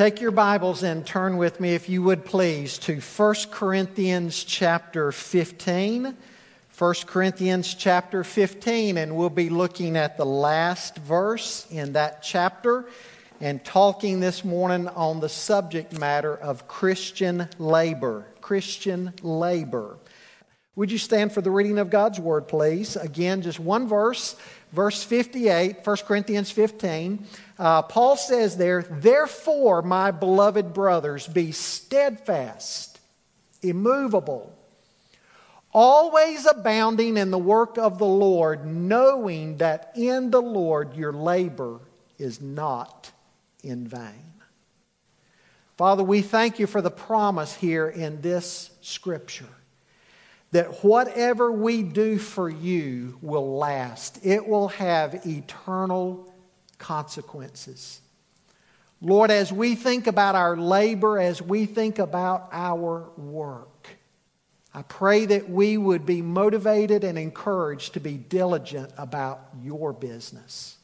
Take your Bibles and turn with me, if you would please, to 1 Corinthians chapter 15. 1 Corinthians chapter 15, and we'll be looking at the last verse in that chapter and talking this morning on the subject matter of Christian labor. Christian labor. Would you stand for the reading of God's word, please? Again, just one verse, verse 58, 1 Corinthians 15. Uh, Paul says there, Therefore, my beloved brothers, be steadfast, immovable, always abounding in the work of the Lord, knowing that in the Lord your labor is not in vain. Father, we thank you for the promise here in this scripture that whatever we do for you will last, it will have eternal consequences. Lord, as we think about our labor, as we think about our work, I pray that we would be motivated and encouraged to be diligent about your business.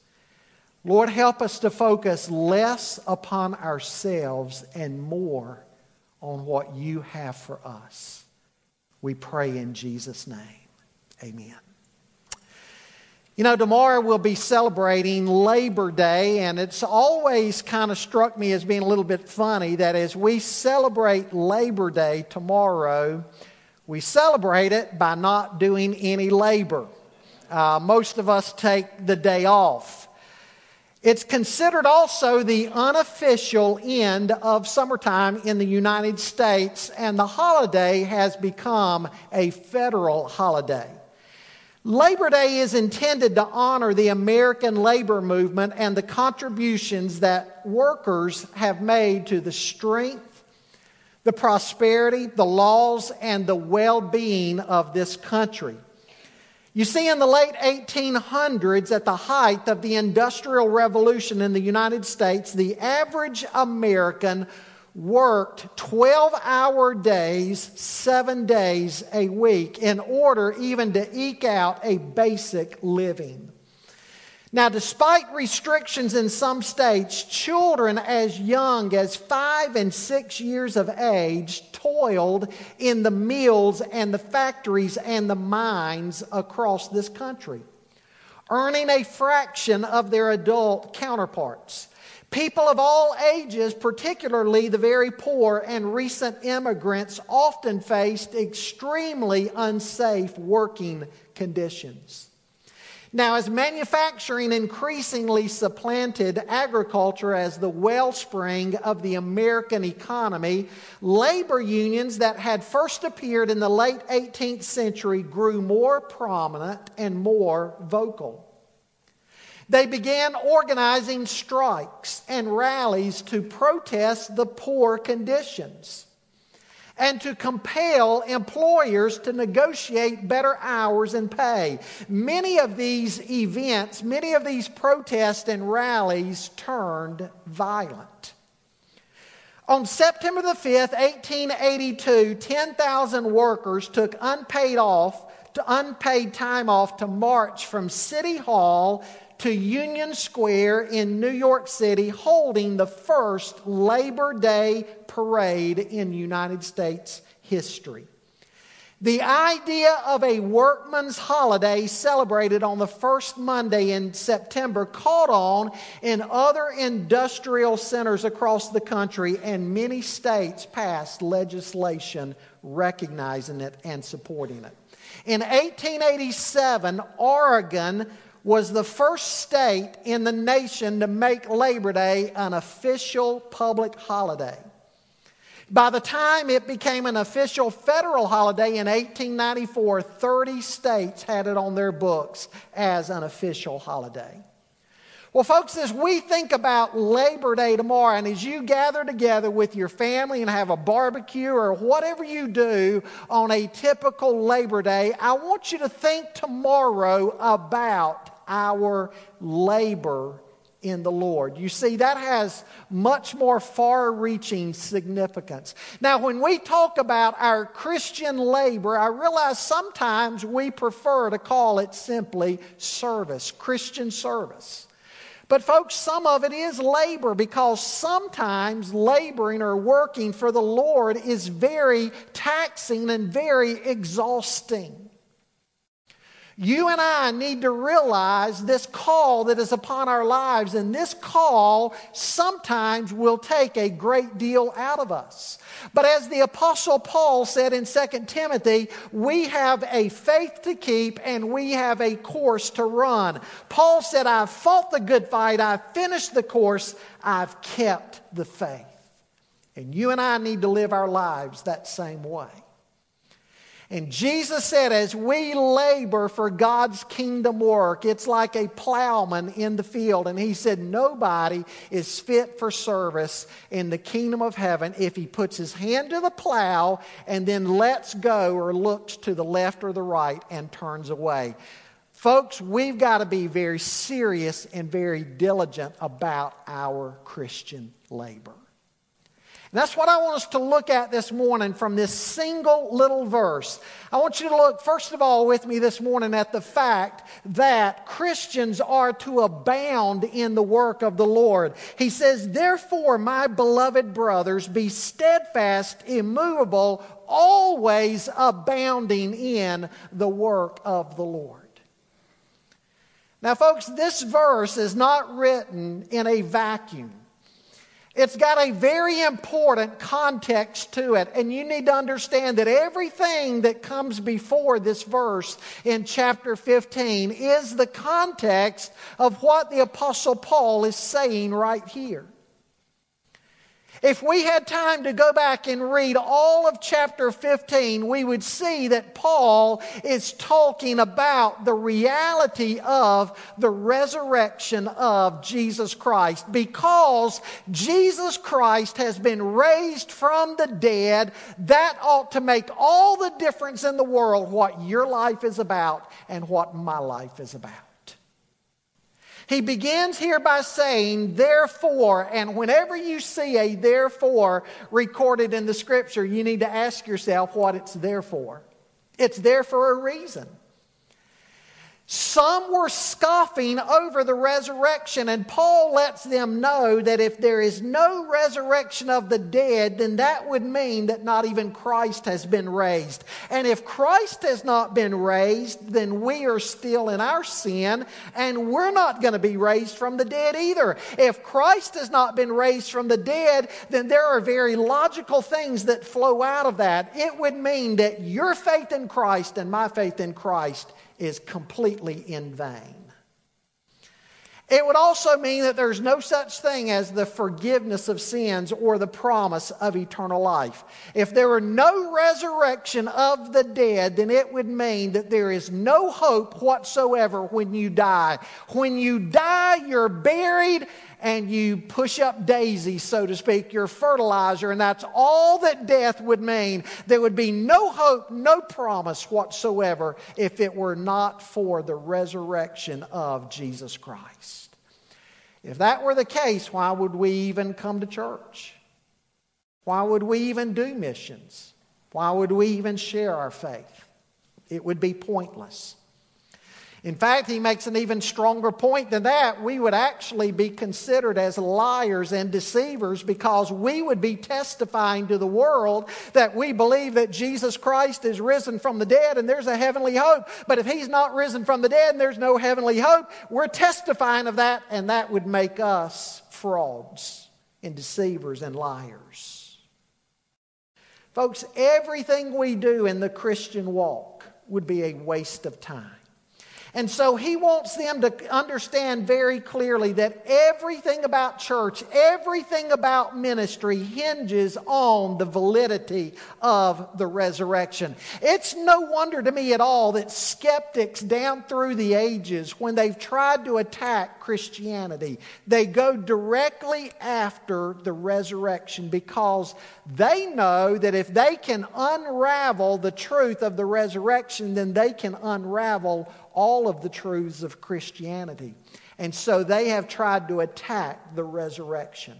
Lord, help us to focus less upon ourselves and more on what you have for us. We pray in Jesus' name. Amen. You know, tomorrow we'll be celebrating Labor Day, and it's always kind of struck me as being a little bit funny that as we celebrate Labor Day tomorrow, we celebrate it by not doing any labor. Uh, most of us take the day off. It's considered also the unofficial end of summertime in the United States, and the holiday has become a federal holiday. Labor Day is intended to honor the American labor movement and the contributions that workers have made to the strength, the prosperity, the laws, and the well being of this country. You see, in the late 1800s, at the height of the Industrial Revolution in the United States, the average American worked 12 hour days, seven days a week, in order even to eke out a basic living. Now, despite restrictions in some states, children as young as five and six years of age toiled in the mills and the factories and the mines across this country, earning a fraction of their adult counterparts. People of all ages, particularly the very poor and recent immigrants, often faced extremely unsafe working conditions. Now, as manufacturing increasingly supplanted agriculture as the wellspring of the American economy, labor unions that had first appeared in the late 18th century grew more prominent and more vocal. They began organizing strikes and rallies to protest the poor conditions and to compel employers to negotiate better hours and pay. Many of these events, many of these protests and rallies turned violent. On September the 5th, 1882, 10,000 workers took unpaid off to unpaid time off to march from City Hall to Union Square in New York City holding the first Labor Day parade in United States history. The idea of a workman's holiday celebrated on the first Monday in September caught on in other industrial centers across the country, and many states passed legislation recognizing it and supporting it. In 1887, Oregon was the first state in the nation to make Labor Day an official public holiday. By the time it became an official federal holiday in 1894, 30 states had it on their books as an official holiday. Well, folks, as we think about Labor Day tomorrow, and as you gather together with your family and have a barbecue or whatever you do on a typical Labor Day, I want you to think tomorrow about our labor in the Lord. You see, that has much more far reaching significance. Now, when we talk about our Christian labor, I realize sometimes we prefer to call it simply service, Christian service. But, folks, some of it is labor because sometimes laboring or working for the Lord is very taxing and very exhausting. You and I need to realize this call that is upon our lives, and this call sometimes will take a great deal out of us. But as the Apostle Paul said in 2 Timothy, we have a faith to keep and we have a course to run. Paul said, I've fought the good fight, I've finished the course, I've kept the faith. And you and I need to live our lives that same way. And Jesus said, as we labor for God's kingdom work, it's like a plowman in the field. And he said, nobody is fit for service in the kingdom of heaven if he puts his hand to the plow and then lets go or looks to the left or the right and turns away. Folks, we've got to be very serious and very diligent about our Christian labor. And that's what I want us to look at this morning from this single little verse. I want you to look, first of all, with me this morning at the fact that Christians are to abound in the work of the Lord. He says, Therefore, my beloved brothers, be steadfast, immovable, always abounding in the work of the Lord. Now, folks, this verse is not written in a vacuum. It's got a very important context to it, and you need to understand that everything that comes before this verse in chapter 15 is the context of what the Apostle Paul is saying right here. If we had time to go back and read all of chapter 15, we would see that Paul is talking about the reality of the resurrection of Jesus Christ. Because Jesus Christ has been raised from the dead, that ought to make all the difference in the world what your life is about and what my life is about. He begins here by saying, therefore, and whenever you see a therefore recorded in the scripture, you need to ask yourself what it's there for. It's there for a reason. Some were scoffing over the resurrection, and Paul lets them know that if there is no resurrection of the dead, then that would mean that not even Christ has been raised. And if Christ has not been raised, then we are still in our sin, and we're not going to be raised from the dead either. If Christ has not been raised from the dead, then there are very logical things that flow out of that. It would mean that your faith in Christ and my faith in Christ is completely in vain. It would also mean that there's no such thing as the forgiveness of sins or the promise of eternal life. If there were no resurrection of the dead, then it would mean that there is no hope whatsoever when you die. When you die, you're buried and you push up daisies, so to speak, your fertilizer, and that's all that death would mean. There would be no hope, no promise whatsoever if it were not for the resurrection of Jesus Christ. If that were the case, why would we even come to church? Why would we even do missions? Why would we even share our faith? It would be pointless. In fact, he makes an even stronger point than that. We would actually be considered as liars and deceivers because we would be testifying to the world that we believe that Jesus Christ is risen from the dead and there's a heavenly hope. But if he's not risen from the dead and there's no heavenly hope, we're testifying of that, and that would make us frauds and deceivers and liars. Folks, everything we do in the Christian walk would be a waste of time. And so he wants them to understand very clearly that everything about church, everything about ministry hinges on the validity of the resurrection. It's no wonder to me at all that skeptics down through the ages, when they've tried to attack Christianity, they go directly after the resurrection because they know that if they can unravel the truth of the resurrection, then they can unravel all of the truths of Christianity. And so they have tried to attack the resurrection.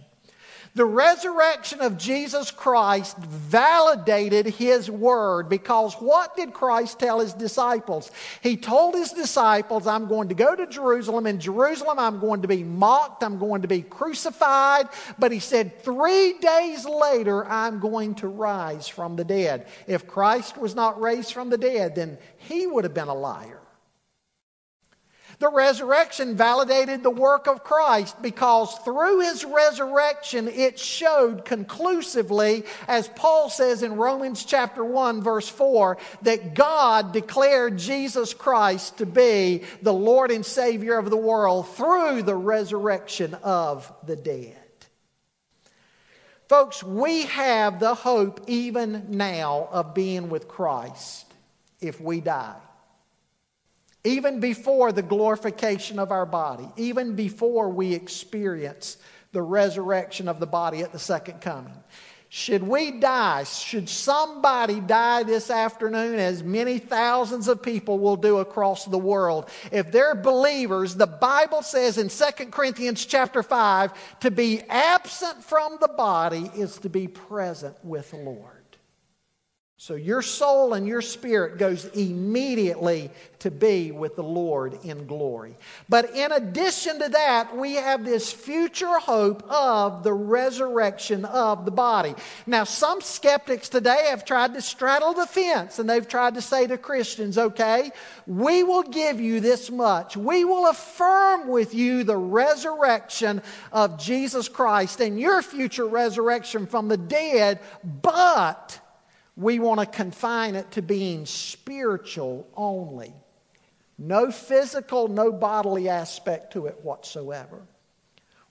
The resurrection of Jesus Christ validated his word because what did Christ tell his disciples? He told his disciples, I'm going to go to Jerusalem. In Jerusalem, I'm going to be mocked, I'm going to be crucified. But he said, three days later, I'm going to rise from the dead. If Christ was not raised from the dead, then he would have been a liar. The resurrection validated the work of Christ because through his resurrection it showed conclusively, as Paul says in Romans chapter 1, verse 4, that God declared Jesus Christ to be the Lord and Savior of the world through the resurrection of the dead. Folks, we have the hope even now of being with Christ if we die even before the glorification of our body, even before we experience the resurrection of the body at the second coming. Should we die, should somebody die this afternoon, as many thousands of people will do across the world, if they're believers, the Bible says in 2 Corinthians chapter 5, to be absent from the body is to be present with the Lord. So your soul and your spirit goes immediately to be with the Lord in glory. But in addition to that, we have this future hope of the resurrection of the body. Now, some skeptics today have tried to straddle the fence and they've tried to say to Christians, okay, we will give you this much. We will affirm with you the resurrection of Jesus Christ and your future resurrection from the dead, but we want to confine it to being spiritual only. No physical, no bodily aspect to it whatsoever.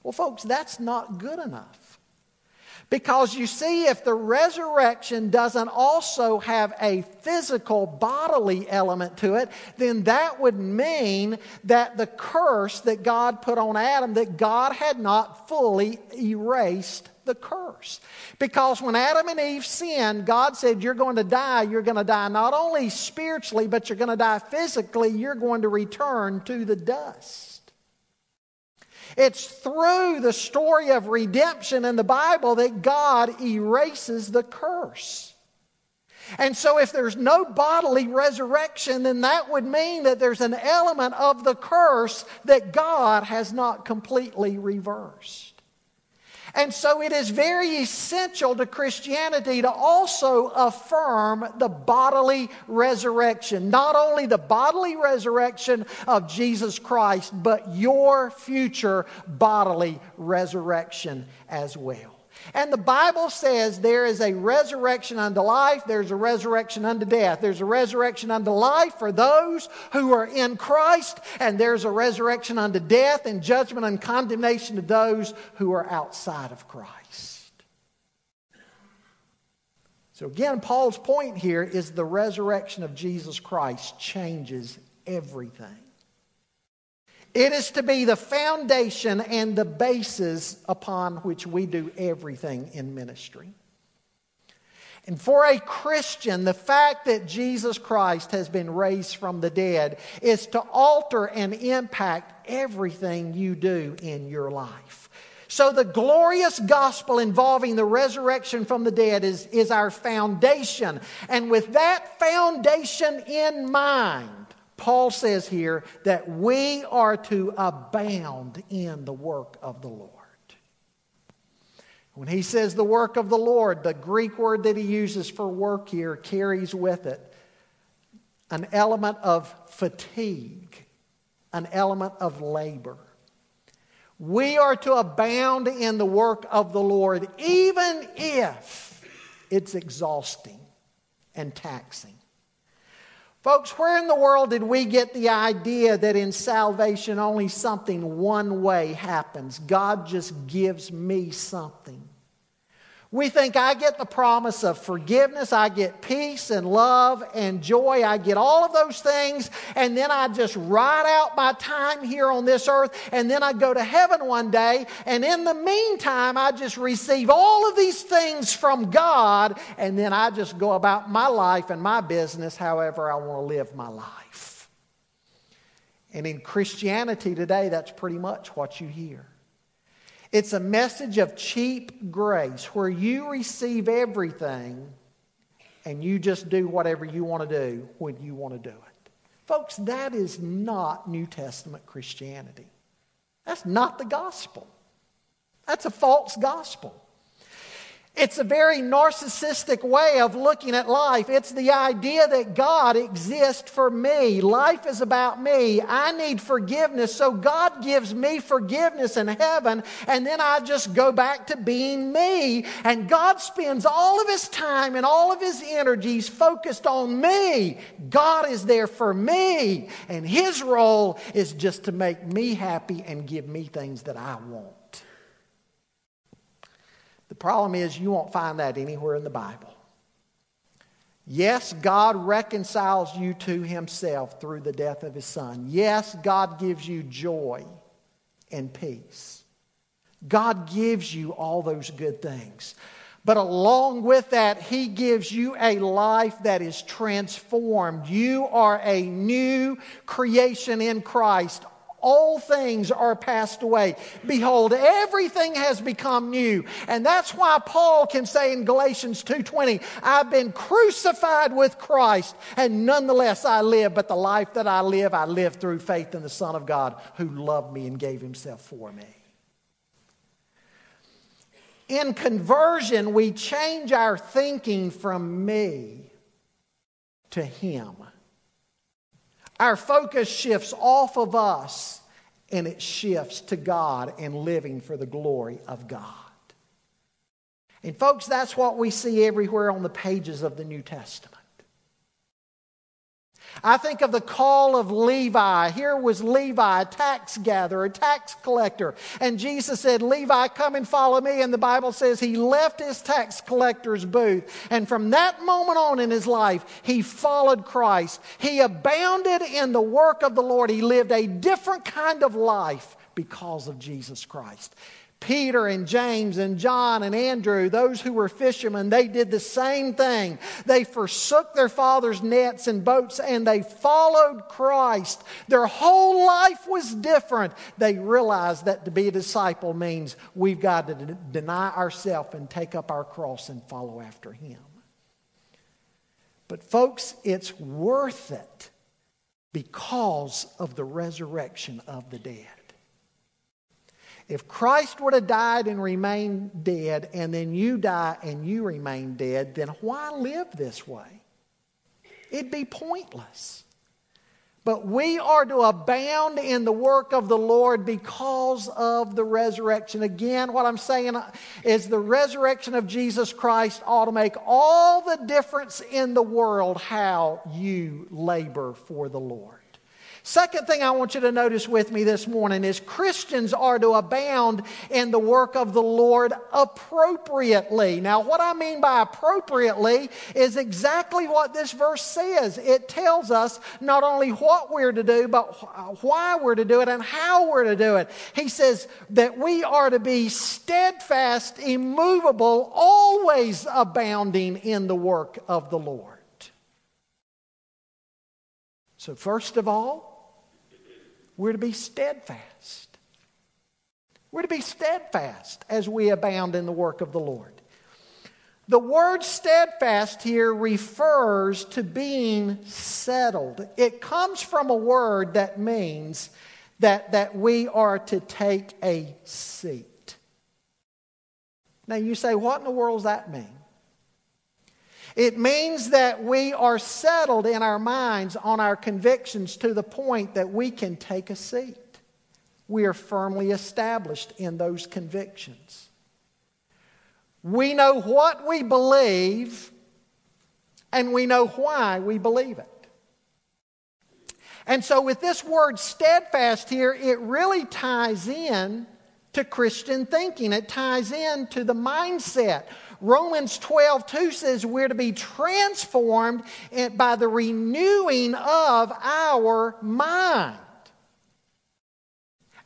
Well, folks, that's not good enough. Because you see, if the resurrection doesn't also have a physical bodily element to it, then that would mean that the curse that God put on Adam, that God had not fully erased the curse. Because when Adam and Eve sinned, God said, You're going to die. You're going to die not only spiritually, but you're going to die physically. You're going to return to the dust. It's through the story of redemption in the Bible that God erases the curse. And so, if there's no bodily resurrection, then that would mean that there's an element of the curse that God has not completely reversed. And so it is very essential to Christianity to also affirm the bodily resurrection. Not only the bodily resurrection of Jesus Christ, but your future bodily resurrection as well. And the Bible says there is a resurrection unto life, there's a resurrection unto death. There's a resurrection unto life for those who are in Christ, and there's a resurrection unto death and judgment and condemnation to those who are outside of Christ. So, again, Paul's point here is the resurrection of Jesus Christ changes everything. It is to be the foundation and the basis upon which we do everything in ministry. And for a Christian, the fact that Jesus Christ has been raised from the dead is to alter and impact everything you do in your life. So, the glorious gospel involving the resurrection from the dead is, is our foundation. And with that foundation in mind, Paul says here that we are to abound in the work of the Lord. When he says the work of the Lord, the Greek word that he uses for work here carries with it an element of fatigue, an element of labor. We are to abound in the work of the Lord, even if it's exhausting and taxing. Folks, where in the world did we get the idea that in salvation only something one way happens? God just gives me something. We think I get the promise of forgiveness, I get peace and love and joy, I get all of those things, and then I just ride out my time here on this earth, and then I go to heaven one day, and in the meantime, I just receive all of these things from God, and then I just go about my life and my business however I want to live my life. And in Christianity today, that's pretty much what you hear. It's a message of cheap grace where you receive everything and you just do whatever you want to do when you want to do it. Folks, that is not New Testament Christianity. That's not the gospel. That's a false gospel. It's a very narcissistic way of looking at life. It's the idea that God exists for me. Life is about me. I need forgiveness, so God gives me forgiveness in heaven, and then I just go back to being me. And God spends all of his time and all of his energies focused on me. God is there for me, and his role is just to make me happy and give me things that I want. The problem is, you won't find that anywhere in the Bible. Yes, God reconciles you to Himself through the death of His Son. Yes, God gives you joy and peace. God gives you all those good things. But along with that, He gives you a life that is transformed. You are a new creation in Christ all things are passed away. Behold, everything has become new. And that's why Paul can say in Galatians 2:20, I've been crucified with Christ, and nonetheless I live, but the life that I live, I live through faith in the Son of God who loved me and gave himself for me. In conversion, we change our thinking from me to him. Our focus shifts off of us and it shifts to God and living for the glory of God. And, folks, that's what we see everywhere on the pages of the New Testament. I think of the call of Levi. Here was Levi, a tax gatherer, a tax collector. And Jesus said, Levi, come and follow me. And the Bible says he left his tax collector's booth. And from that moment on in his life, he followed Christ. He abounded in the work of the Lord. He lived a different kind of life because of Jesus Christ. Peter and James and John and Andrew, those who were fishermen, they did the same thing. They forsook their father's nets and boats and they followed Christ. Their whole life was different. They realized that to be a disciple means we've got to deny ourselves and take up our cross and follow after Him. But, folks, it's worth it because of the resurrection of the dead. If Christ would have died and remained dead, and then you die and you remain dead, then why live this way? It'd be pointless. But we are to abound in the work of the Lord because of the resurrection. Again, what I'm saying is the resurrection of Jesus Christ ought to make all the difference in the world how you labor for the Lord. Second thing I want you to notice with me this morning is Christians are to abound in the work of the Lord appropriately. Now, what I mean by appropriately is exactly what this verse says. It tells us not only what we're to do, but uh, why we're to do it and how we're to do it. He says that we are to be steadfast, immovable, always abounding in the work of the Lord. So, first of all, we're to be steadfast. We're to be steadfast as we abound in the work of the Lord. The word steadfast here refers to being settled. It comes from a word that means that, that we are to take a seat. Now you say, what in the world does that mean? It means that we are settled in our minds on our convictions to the point that we can take a seat. We are firmly established in those convictions. We know what we believe and we know why we believe it. And so, with this word steadfast here, it really ties in to Christian thinking. It ties in to the mindset. Romans 12, 2 says we're to be transformed by the renewing of our mind.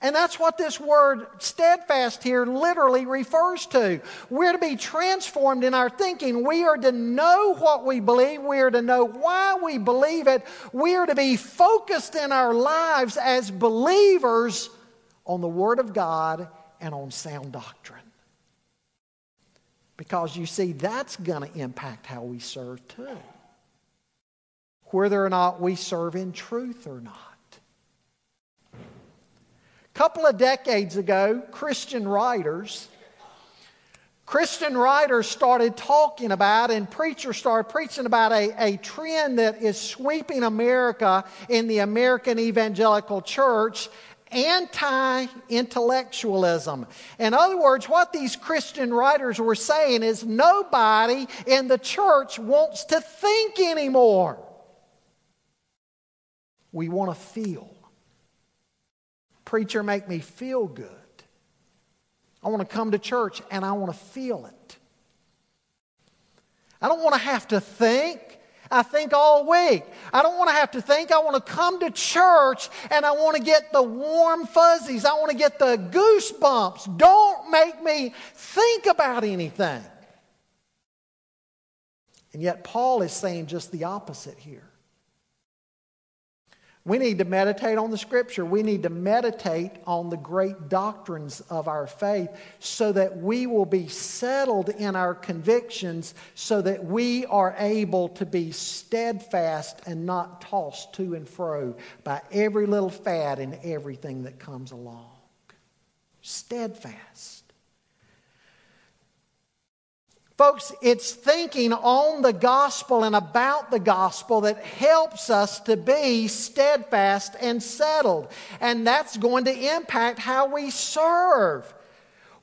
And that's what this word steadfast here literally refers to. We're to be transformed in our thinking. We are to know what we believe. We are to know why we believe it. We are to be focused in our lives as believers on the Word of God and on sound doctrine. Because you see, that's going to impact how we serve too. Whether or not we serve in truth or not. A couple of decades ago, Christian writers Christian writers started talking about and preachers started preaching about a, a trend that is sweeping America in the American evangelical church anti intellectualism. In other words, what these Christian writers were saying is nobody in the church wants to think anymore. We want to feel. Preacher, make me feel good. I want to come to church and I want to feel it. I don't want to have to think. I think all week. I don't want to have to think. I want to come to church and I want to get the warm fuzzies. I want to get the goosebumps. Don't make me think about anything. And yet, Paul is saying just the opposite here. We need to meditate on the scripture. We need to meditate on the great doctrines of our faith so that we will be settled in our convictions so that we are able to be steadfast and not tossed to and fro by every little fad and everything that comes along. Steadfast. Folks, it's thinking on the gospel and about the gospel that helps us to be steadfast and settled. And that's going to impact how we serve,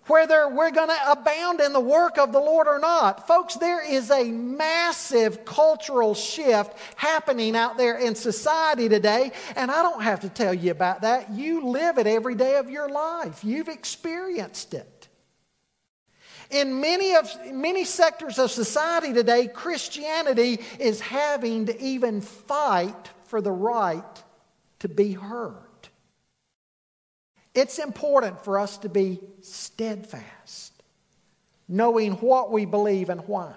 whether we're going to abound in the work of the Lord or not. Folks, there is a massive cultural shift happening out there in society today. And I don't have to tell you about that. You live it every day of your life, you've experienced it. In many, of, many sectors of society today, Christianity is having to even fight for the right to be heard. It's important for us to be steadfast, knowing what we believe and why.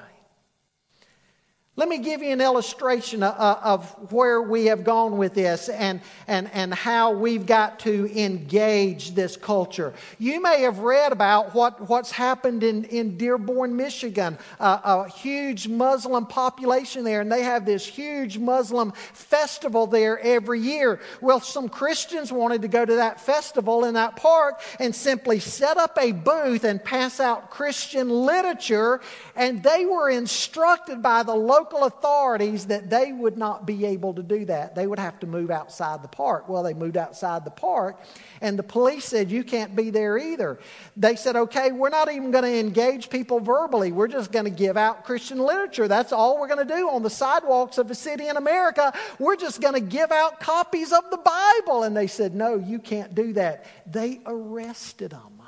Let me give you an illustration of where we have gone with this and, and, and how we've got to engage this culture. You may have read about what, what's happened in, in Dearborn, Michigan, a huge Muslim population there, and they have this huge Muslim festival there every year. Well, some Christians wanted to go to that festival in that park and simply set up a booth and pass out Christian literature, and they were instructed by the local local authorities that they would not be able to do that. They would have to move outside the park. Well, they moved outside the park, and the police said, You can't be there either. They said, Okay, we're not even going to engage people verbally. We're just going to give out Christian literature. That's all we're going to do on the sidewalks of a city in America. We're just going to give out copies of the Bible. And they said, No, you can't do that. They arrested them.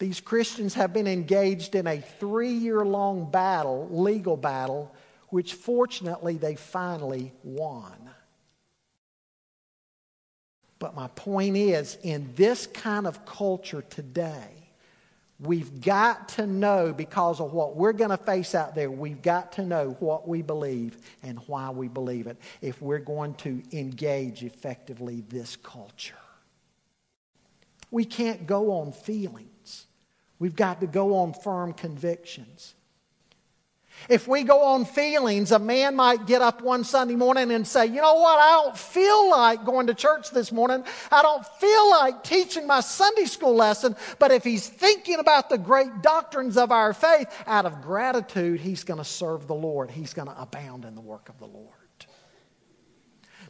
These Christians have been engaged in a three year long battle, legal battle, which fortunately they finally won. But my point is, in this kind of culture today, we've got to know because of what we're going to face out there, we've got to know what we believe and why we believe it if we're going to engage effectively this culture. We can't go on feeling. We've got to go on firm convictions. If we go on feelings, a man might get up one Sunday morning and say, You know what? I don't feel like going to church this morning. I don't feel like teaching my Sunday school lesson. But if he's thinking about the great doctrines of our faith, out of gratitude, he's going to serve the Lord. He's going to abound in the work of the Lord.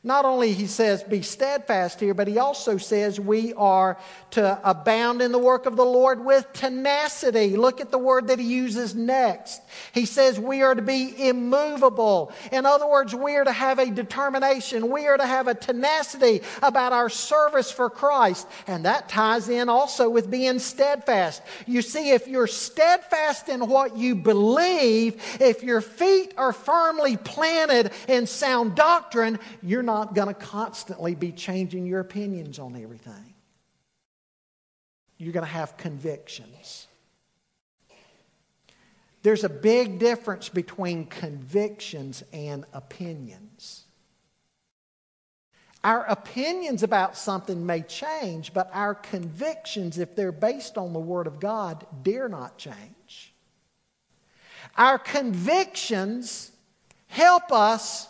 Not only he says be steadfast here, but he also says we are to abound in the work of the Lord with tenacity. Look at the word that he uses next. He says we are to be immovable. In other words, we are to have a determination. We are to have a tenacity about our service for Christ. And that ties in also with being steadfast. You see, if you're steadfast in what you believe, if your feet are firmly planted in sound doctrine, you're not going to constantly be changing your opinions on everything. You're going to have convictions. There's a big difference between convictions and opinions. Our opinions about something may change, but our convictions, if they're based on the Word of God, dare not change. Our convictions help us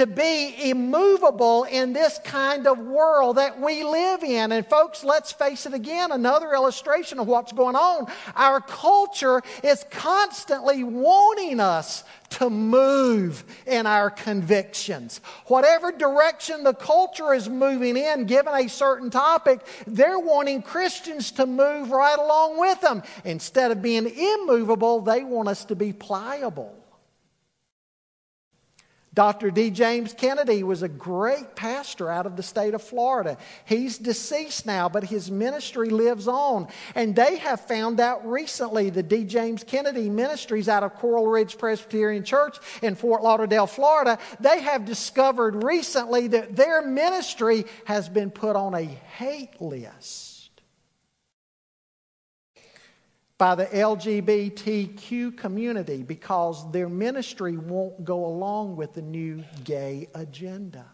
to be immovable in this kind of world that we live in. And, folks, let's face it again another illustration of what's going on. Our culture is constantly wanting us to move in our convictions. Whatever direction the culture is moving in, given a certain topic, they're wanting Christians to move right along with them. Instead of being immovable, they want us to be pliable. Dr. D. James Kennedy was a great pastor out of the state of Florida. He's deceased now, but his ministry lives on. And they have found out recently, the D. James Kennedy Ministries out of Coral Ridge Presbyterian Church in Fort Lauderdale, Florida, they have discovered recently that their ministry has been put on a hate list by the LGBTQ community because their ministry won't go along with the new gay agenda.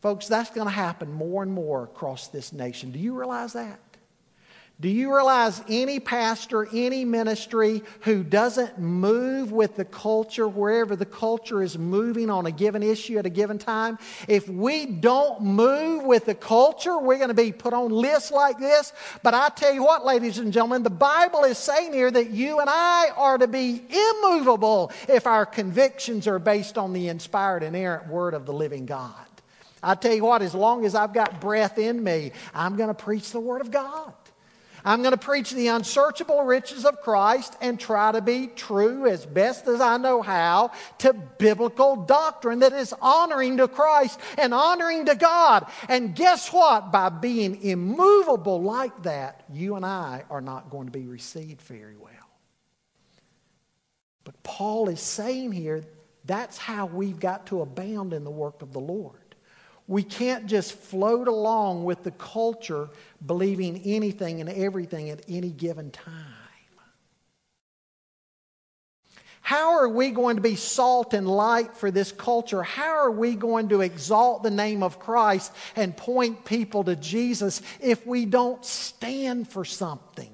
Folks, that's going to happen more and more across this nation. Do you realize that? Do you realize any pastor, any ministry who doesn't move with the culture wherever the culture is moving on a given issue at a given time? If we don't move with the culture, we're going to be put on lists like this. But I tell you what, ladies and gentlemen, the Bible is saying here that you and I are to be immovable if our convictions are based on the inspired, inerrant word of the living God. I tell you what, as long as I've got breath in me, I'm going to preach the word of God. I'm going to preach the unsearchable riches of Christ and try to be true as best as I know how to biblical doctrine that is honoring to Christ and honoring to God. And guess what? By being immovable like that, you and I are not going to be received very well. But Paul is saying here that's how we've got to abound in the work of the Lord. We can't just float along with the culture believing anything and everything at any given time. How are we going to be salt and light for this culture? How are we going to exalt the name of Christ and point people to Jesus if we don't stand for something?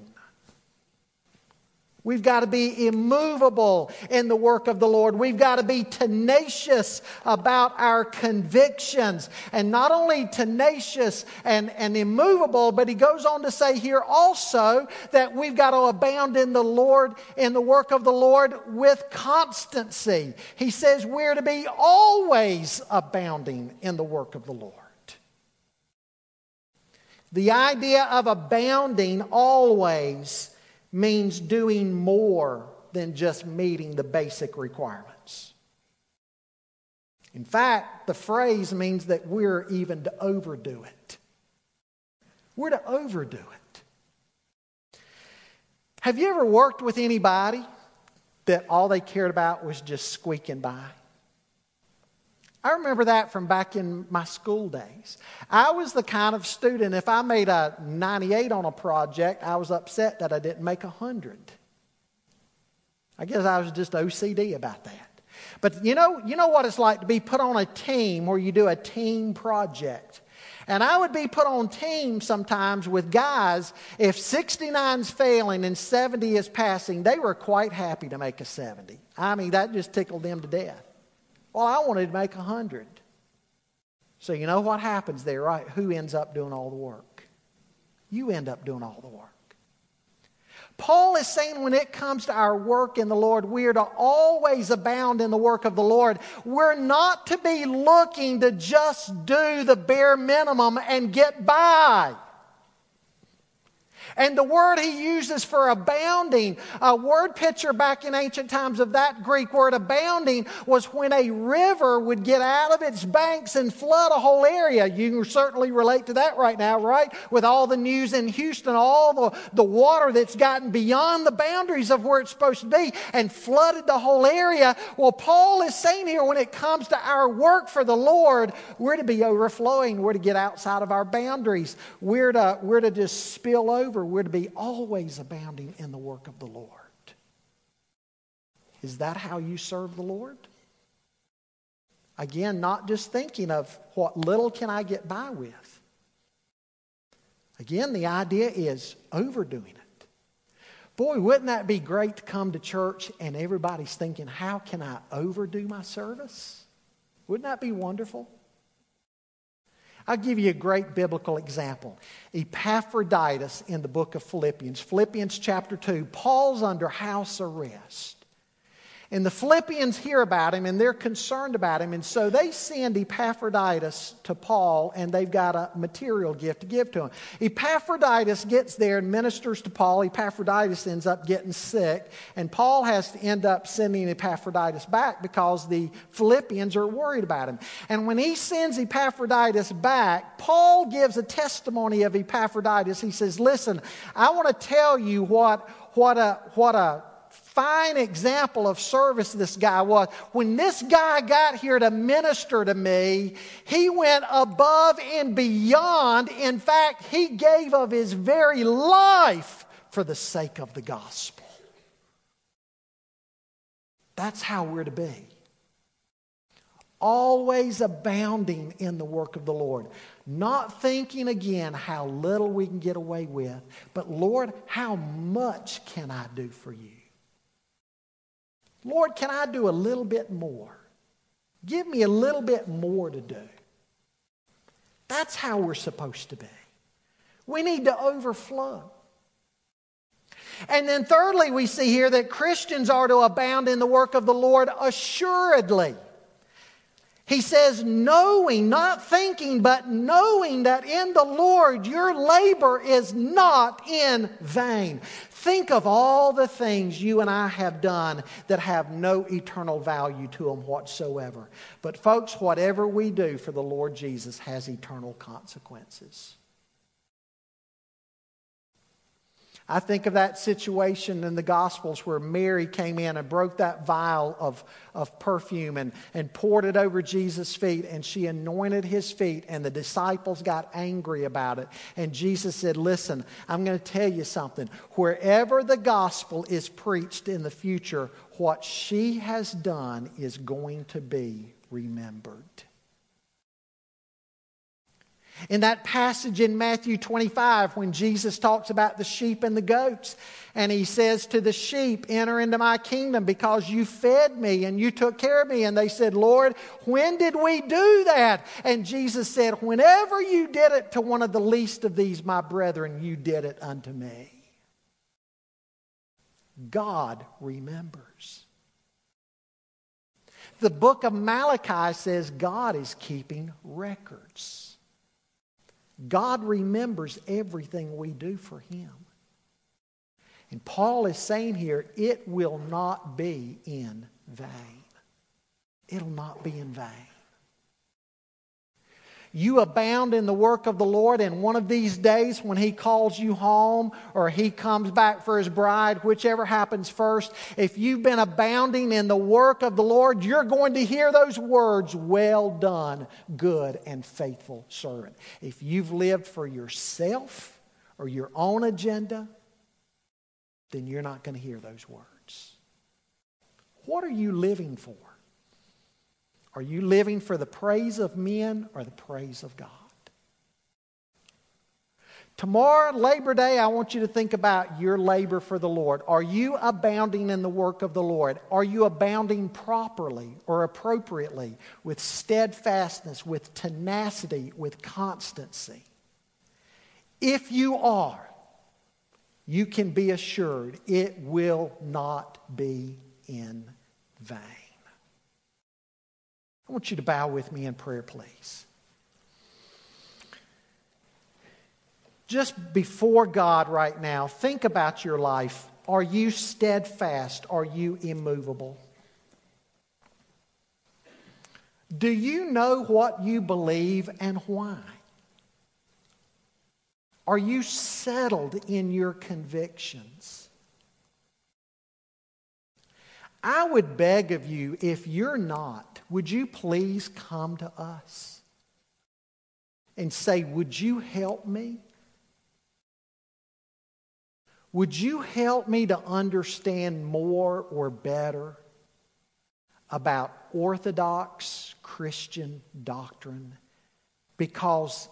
We've got to be immovable in the work of the Lord. We've got to be tenacious about our convictions. And not only tenacious and, and immovable, but he goes on to say here also that we've got to abound in the Lord, in the work of the Lord with constancy. He says we're to be always abounding in the work of the Lord. The idea of abounding always means doing more than just meeting the basic requirements. In fact, the phrase means that we're even to overdo it. We're to overdo it. Have you ever worked with anybody that all they cared about was just squeaking by? I remember that from back in my school days. I was the kind of student, if I made a 98 on a project, I was upset that I didn't make 100. I guess I was just OCD about that. But you know, you know what it's like to be put on a team where you do a team project. And I would be put on teams sometimes with guys, if 69's failing and 70 is passing, they were quite happy to make a 70. I mean, that just tickled them to death. Well, I wanted to make a hundred. So you know what happens there, right? Who ends up doing all the work? You end up doing all the work. Paul is saying when it comes to our work in the Lord, we are to always abound in the work of the Lord. We're not to be looking to just do the bare minimum and get by. And the word he uses for abounding, a word picture back in ancient times of that Greek word abounding was when a river would get out of its banks and flood a whole area. You can certainly relate to that right now, right? With all the news in Houston, all the, the water that's gotten beyond the boundaries of where it's supposed to be and flooded the whole area. Well, Paul is saying here when it comes to our work for the Lord, we're to be overflowing. We're to get outside of our boundaries. We're to, we're to just spill over we're to be always abounding in the work of the Lord. Is that how you serve the Lord? Again, not just thinking of what little can I get by with. Again, the idea is overdoing it. Boy, wouldn't that be great to come to church and everybody's thinking, how can I overdo my service? Wouldn't that be wonderful? I'll give you a great biblical example. Epaphroditus in the book of Philippians, Philippians chapter 2. Paul's under house arrest. And the Philippians hear about him and they're concerned about him. And so they send Epaphroditus to Paul and they've got a material gift to give to him. Epaphroditus gets there and ministers to Paul. Epaphroditus ends up getting sick. And Paul has to end up sending Epaphroditus back because the Philippians are worried about him. And when he sends Epaphroditus back, Paul gives a testimony of Epaphroditus. He says, Listen, I want to tell you what, what, a, what a fine example of service this guy was. When this guy got here to minister to me, he went above and beyond. In fact, he gave of his very life for the sake of the gospel. That's how we're to be. Always abounding in the work of the Lord. Not thinking again how little we can get away with, but Lord, how much can I do for you? Lord, can I do a little bit more? Give me a little bit more to do. That's how we're supposed to be. We need to overflow. And then, thirdly, we see here that Christians are to abound in the work of the Lord assuredly. He says, knowing, not thinking, but knowing that in the Lord your labor is not in vain. Think of all the things you and I have done that have no eternal value to them whatsoever. But, folks, whatever we do for the Lord Jesus has eternal consequences. I think of that situation in the Gospels where Mary came in and broke that vial of, of perfume and, and poured it over Jesus' feet, and she anointed his feet, and the disciples got angry about it. And Jesus said, Listen, I'm going to tell you something. Wherever the gospel is preached in the future, what she has done is going to be remembered. In that passage in Matthew 25, when Jesus talks about the sheep and the goats, and he says to the sheep, Enter into my kingdom because you fed me and you took care of me. And they said, Lord, when did we do that? And Jesus said, Whenever you did it to one of the least of these, my brethren, you did it unto me. God remembers. The book of Malachi says God is keeping records. God remembers everything we do for Him. And Paul is saying here, it will not be in vain. It'll not be in vain. You abound in the work of the Lord, and one of these days when He calls you home or He comes back for His bride, whichever happens first, if you've been abounding in the work of the Lord, you're going to hear those words, Well done, good and faithful servant. If you've lived for yourself or your own agenda, then you're not going to hear those words. What are you living for? Are you living for the praise of men or the praise of God? Tomorrow, Labor Day, I want you to think about your labor for the Lord. Are you abounding in the work of the Lord? Are you abounding properly or appropriately with steadfastness, with tenacity, with constancy? If you are, you can be assured it will not be in vain. I want you to bow with me in prayer, please. Just before God right now, think about your life. Are you steadfast? Are you immovable? Do you know what you believe and why? Are you settled in your convictions? I would beg of you, if you're not, would you please come to us and say, Would you help me? Would you help me to understand more or better about orthodox Christian doctrine because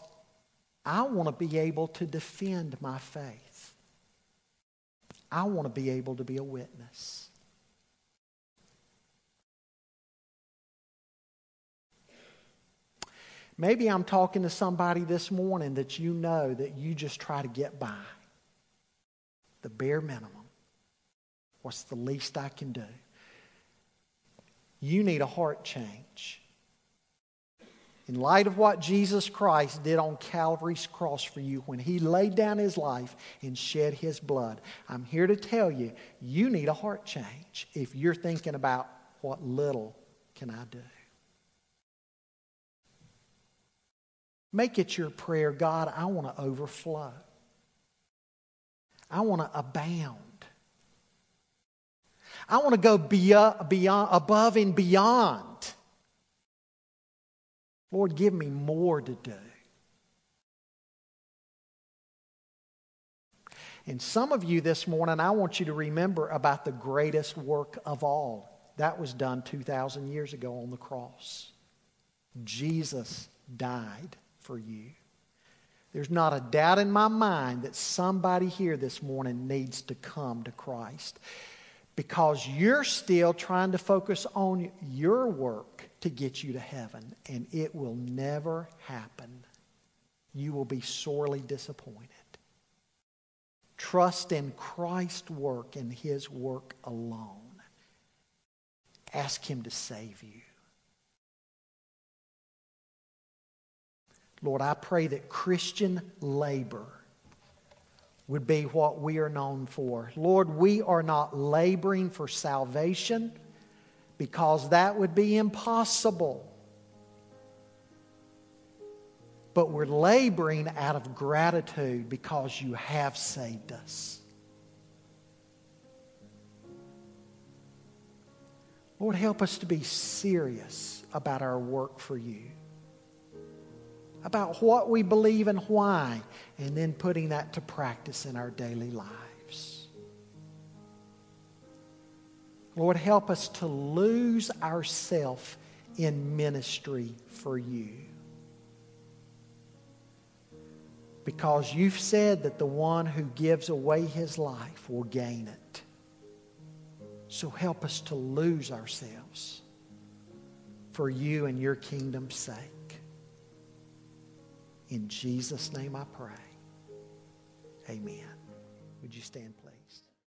I want to be able to defend my faith. I want to be able to be a witness. Maybe I'm talking to somebody this morning that you know that you just try to get by. The bare minimum. What's the least I can do? You need a heart change. In light of what Jesus Christ did on Calvary's cross for you when he laid down his life and shed his blood, I'm here to tell you, you need a heart change if you're thinking about what little can I do. Make it your prayer, God, I want to overflow. I want to abound. I want to go beyond, beyond, above and beyond. Lord, give me more to do. And some of you this morning, I want you to remember about the greatest work of all. That was done 2,000 years ago on the cross. Jesus died for you. There's not a doubt in my mind that somebody here this morning needs to come to Christ because you're still trying to focus on your work to get you to heaven, and it will never happen. You will be sorely disappointed. Trust in Christ's work and His work alone. Ask Him to save you. Lord, I pray that Christian labor would be what we are known for. Lord, we are not laboring for salvation because that would be impossible. But we're laboring out of gratitude because you have saved us. Lord, help us to be serious about our work for you about what we believe and why, and then putting that to practice in our daily lives. Lord, help us to lose ourselves in ministry for you. Because you've said that the one who gives away his life will gain it. So help us to lose ourselves for you and your kingdom's sake. In Jesus' name I pray. Amen. Would you stand, please?